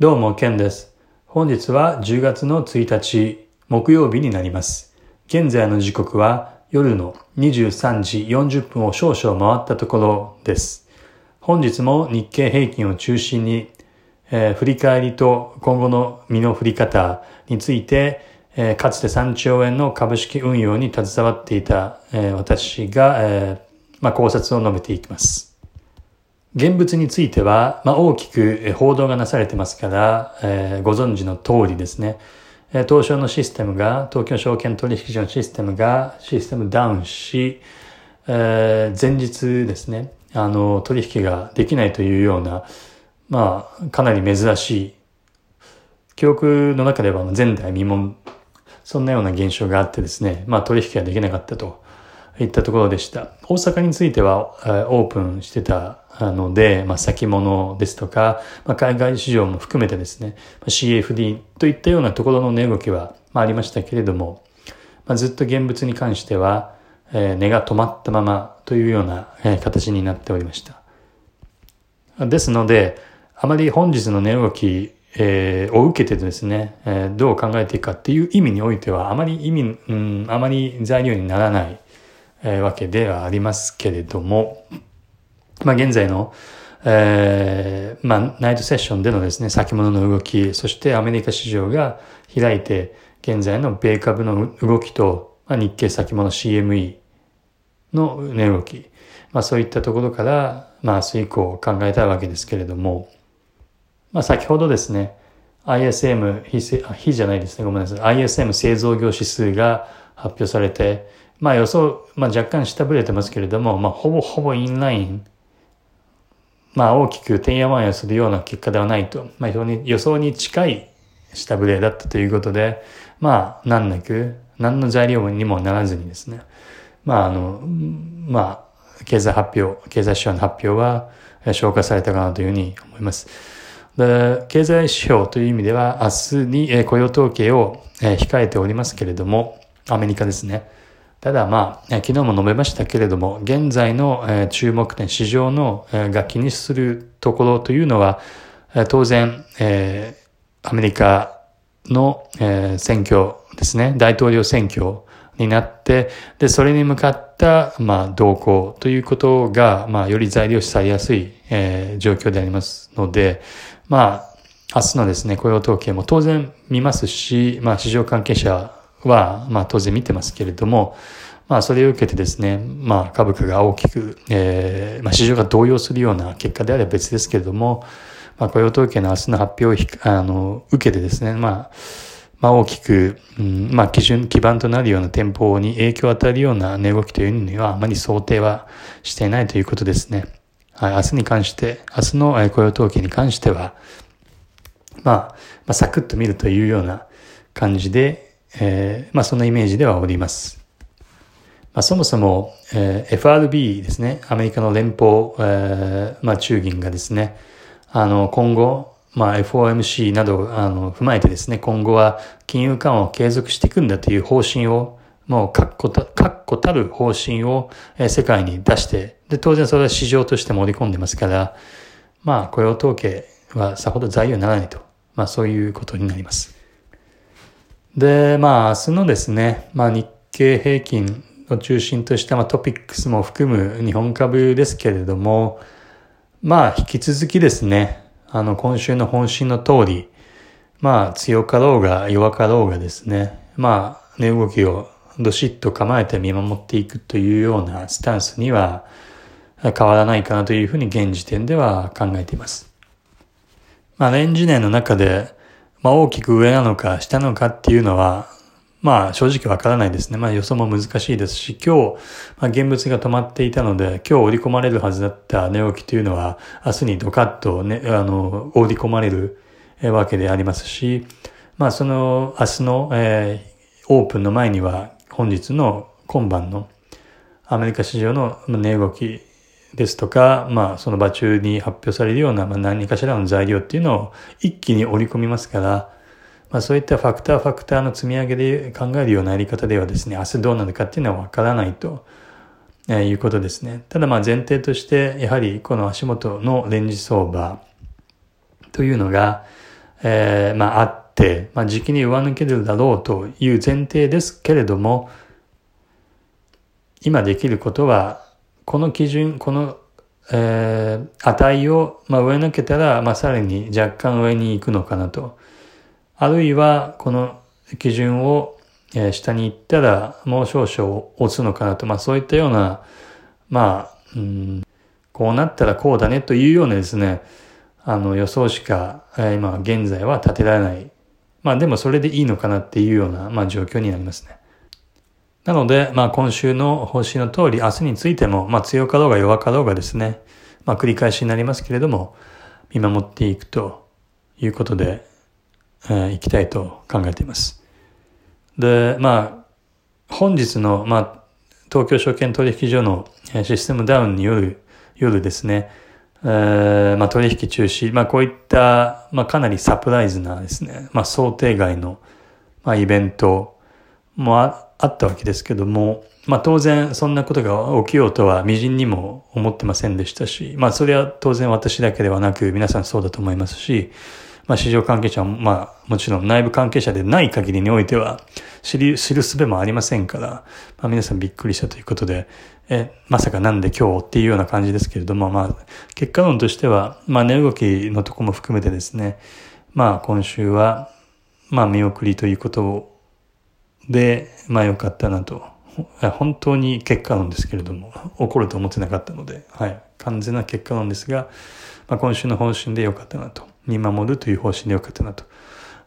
どうも、ケンです。本日は10月の1日、木曜日になります。現在の時刻は夜の23時40分を少々回ったところです。本日も日経平均を中心に、えー、振り返りと今後の身の振り方について、えー、かつて3兆円の株式運用に携わっていた、えー、私が、えまあ、考察を述べていきます。現物については、まあ、大きく報道がなされてますから、えー、ご存知の通りですね。東証のシステムが、東京証券取引所のシステムがシステムダウンし、えー、前日ですね、あの、取引ができないというような、まあ、かなり珍しい、記憶の中では前代未聞、そんなような現象があってですね、まあ取引ができなかったといったところでした。大阪については、オープンしてたので、まあ、先物ですとか、まあ、海外市場も含めてですね、CFD といったようなところの値動きは、まあ、ありましたけれども、まあ、ずっと現物に関しては、えー、値が止まったままというような、えー、形になっておりました。ですので、あまり本日の値動き、えー、を受けてですね、えー、どう考えていくかっていう意味においては、あまり意味、うん、あまり材料にならない、えー、わけではありますけれども、まあ、現在の、えー、まあ、ナイトセッションでのですね、先物の動き、そしてアメリカ市場が開いて、現在の米株の動きと、まあ、日経先物 CME の値動き、まあ、そういったところから、まあ、明日以降考えたわけですけれども、まあ、先ほどですね、ISM、非非じゃないですね、ごめんなさい。ISM 製造業指数が発表されて、まあ予想、まあ若干下振れてますけれども、まあほぼほぼインラインまあ大きくてんやわんやするような結果ではないと、まあ非常に予想に近い下振れだったということで、まあ難なく、何の材料にもならずにですね、まああの、まあ経済発表、経済指標の発表は消化されたかなというふうに思います。で経済指標という意味では明日に雇用統計を控えておりますけれども、アメリカですね。ただまあ、昨日も述べましたけれども、現在の注目点、市場のが気にするところというのは、当然、えー、アメリカの、選挙ですね、大統領選挙になって、で、それに向かった、まあ、動向ということが、まあ、より材料視されやすい、えー、状況でありますので、まあ、明日のですね、雇用統計も当然見ますし、まあ、市場関係者は、まあ当然見てますけれども、まあそれを受けてですね、まあ株価が大きく、えー、まあ市場が動揺するような結果であれば別ですけれども、まあ雇用統計の明日の発表をあの受けてですね、まあ、まあ大きく、うん、まあ基準、基盤となるような店舗に影響を与えるような値動きというにはあまり想定はしていないということですね。はい、明日に関して、明日の雇用統計に関しては、まあ、まあ、サクッと見るというような感じで、えー、まあそのイメージではおります。まあ、そもそも、えー、FRB ですね、アメリカの連邦、えー、まあ中銀がですね、あの今後、まあ FOMC などあの踏まえてですね、今後は金融緩和を継続していくんだという方針を、もう確固た確固たる方針を、えー、世界に出して、で、当然それは市場として盛り込んでますから、まあ雇用統計はさほど材料にならないと、まあそういうことになります。で、まあ、明日のですね、まあ、日経平均を中心とした、まあ、トピックスも含む日本株ですけれども、まあ、引き続きですね、あの、今週の本心の通り、まあ、強かろうが弱かろうがですね、まあ、値動きをどしっと構えて見守っていくというようなスタンスには変わらないかなというふうに現時点では考えています。まあ、レンジ年の中で、まあ大きく上なのか下のかっていうのは、まあ正直わからないですね。まあ予想も難しいですし、今日、まあ、現物が止まっていたので、今日織り込まれるはずだった値動きというのは、明日にドカッとね、あの、織り込まれるわけでありますし、まあその明日の、えー、オープンの前には、本日の今晩のアメリカ市場の値動きですとか、まあ、その場中に発表されるような、まあ、何かしらの材料っていうのを一気に織り込みますから、まあ、そういったファクターファクターの積み上げで考えるようなやり方ではですね、明日どうなるかっていうのはわからないと、えー、いうことですね。ただまあ前提として、やはりこの足元のレンジ相場というのが、えー、まああって、まあ時期に上抜けるだろうという前提ですけれども、今できることは、この基準、この、えー、値を、まあ、上抜けたら、まあ、さらに若干上に行くのかなと。あるいは、この基準を、えー、下に行ったら、もう少々落つのかなと。まあ、そういったような、まあ、うん、こうなったらこうだねというようなですね、あの予想しか、えー、今現在は立てられない。まあでもそれでいいのかなっていうような、まあ状況になりますね。なので、まあ今週の方針の通り、明日についても、まあ強かろうが弱かろうがですね、まあ繰り返しになりますけれども、見守っていくということで、えー、いきたいと考えています。で、まあ、本日の、まあ、東京証券取引所のシステムダウンによる、夜ですね、えー、まあ取引中止、まあこういった、まあかなりサプライズなですね、まあ想定外の、まあイベントもああったわけですけども、まあ当然そんなことが起きようとは微塵にも思ってませんでしたし、まあそれは当然私だけではなく皆さんそうだと思いますし、まあ市場関係者も、まあもちろん内部関係者でない限りにおいては知り、知るすべもありませんから、まあ皆さんびっくりしたということで、え、まさかなんで今日っていうような感じですけれども、まあ結果論としては、まあ値動きのとこも含めてですね、まあ今週は、まあ見送りということをで、まあよかったなと。本当に結果論ですけれども、起こると思ってなかったので、はい。完全な結果論ですが、まあ、今週の方針でよかったなと。見守るという方針でよかったなと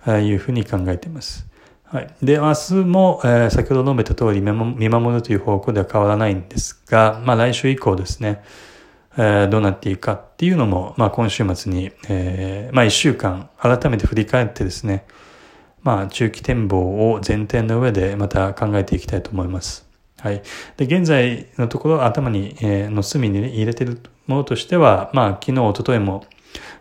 ああいうふうに考えています。はい。で、明日も、えー、先ほど述べた通り見守るという方向では変わらないんですが、まあ来週以降ですね、えー、どうなっていくかっていうのも、まあ今週末に、えー、まあ一週間改めて振り返ってですね、まあ、中期展望を前提の上でまた考えていきたいと思います。はい。で、現在のところ頭に、えー、の隅に入れているものとしては、まあ、昨日、おとといも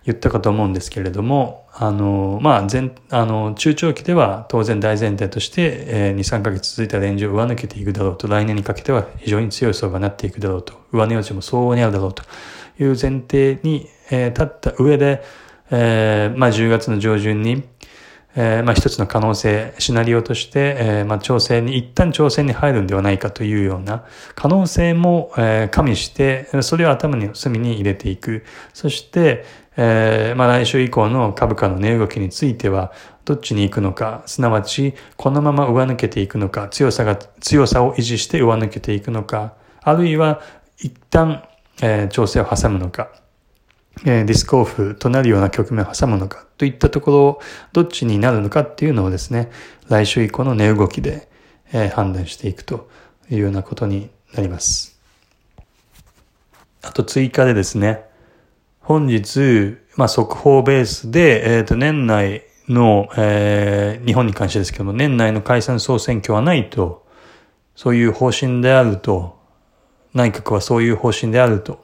言ったかと思うんですけれども、あの、まあ、前、あの、中長期では当然大前提として、えー、2、3ヶ月続いたレンジを上抜けていくだろうと、来年にかけては非常に強い層がなっていくだろうと、上値余地も相応にあるだろうという前提に、えー、立った上で、えー、まあ、10月の上旬に、えー、まあ一つの可能性、シナリオとして、えー、まあ調整に、一旦調整に入るんではないかというような可能性も、えー、加味して、それを頭に隅に入れていく。そして、えー、まあ来週以降の株価の値動きについては、どっちに行くのか、すなわち、このまま上抜けていくのか、強さが、強さを維持して上抜けていくのか、あるいは、一旦、えー、調整を挟むのか。えディスクオフとなるような局面を挟むのかといったところをどっちになるのかっていうのをですね、来週以降の値動きで、え判断していくというようなことになります。あと追加でですね、本日、まあ、速報ベースで、えっ、ー、と、年内の、えー、日本に関してですけども、年内の解散総選挙はないと、そういう方針であると、内閣はそういう方針であると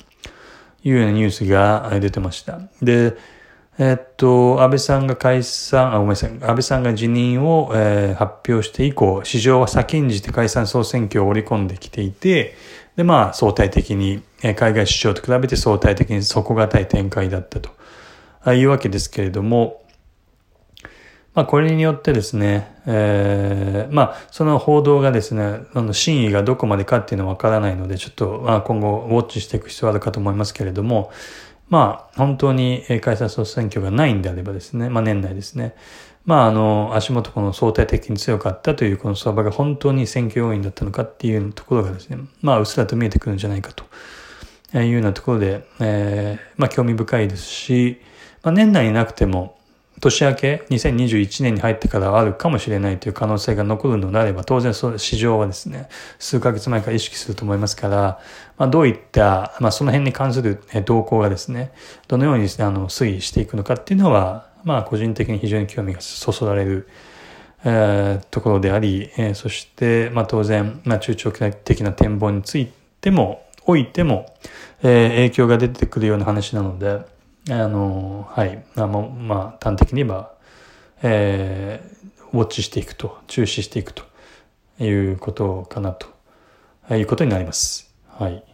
いうようなニュースが出てました。で、えっと、安倍さんが解散、あ、ごめんなさい、安倍さんが辞任を、えー、発表して以降、市場は先んじて解散総選挙を織り込んできていて、で、まあ、相対的に、え、海外市場と比べて相対的に底堅い展開だったというわけですけれども、まあ、これによってですね、えー、まあ、その報道がですね、あの、真意がどこまでかっていうのはわからないので、ちょっと、まあ、今後、ウォッチしていく必要あるかと思いますけれども、まあ、本当に解散総選挙がないんであればですね、まあ、年内ですね、まあ、あの、足元この相対的に強かったというこの相場が本当に選挙要因だったのかっていうところがですね、まあ、うっすらと見えてくるんじゃないかというようなところで、えー、まあ、興味深いですし、まあ、年内になくても、年明け2021年に入ってからあるかもしれないという可能性が残るのであれば、当然そ市場はですね、数ヶ月前から意識すると思いますから、まあ、どういった、まあ、その辺に関する動向がですね、どのようにですね、あの、推移していくのかっていうのは、まあ、個人的に非常に興味がそそられる、えー、ところであり、えー、そして、まあ、当然、まあ、中長期的な展望についても、おいても、えー、影響が出てくるような話なので、あの、はい。まあ、まあ、端的に言えば、えー、ウォッチしていくと、注視していくということかなということになります。はい。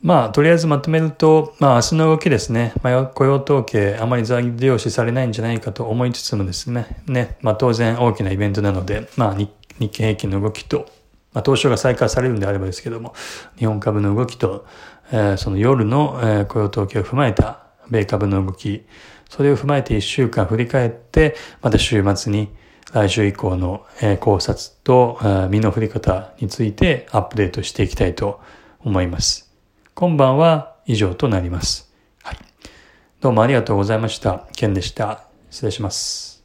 まあ、とりあえずまとめると、まあ、明日の動きですね。まあ、雇用統計、あまり材料視されないんじゃないかと思いつつもですね、ね、まあ、当然大きなイベントなので、まあ、日経平均の動きと、まあ、東証が再開されるんであればですけども、日本株の動きと、え、その夜の、え、雇用統計を踏まえた米株の動き、それを踏まえて一週間振り返って、また週末に来週以降の、え、考察と、え、身の振り方についてアップデートしていきたいと思います。今晩は以上となります。はい。どうもありがとうございました。ケンでした。失礼します。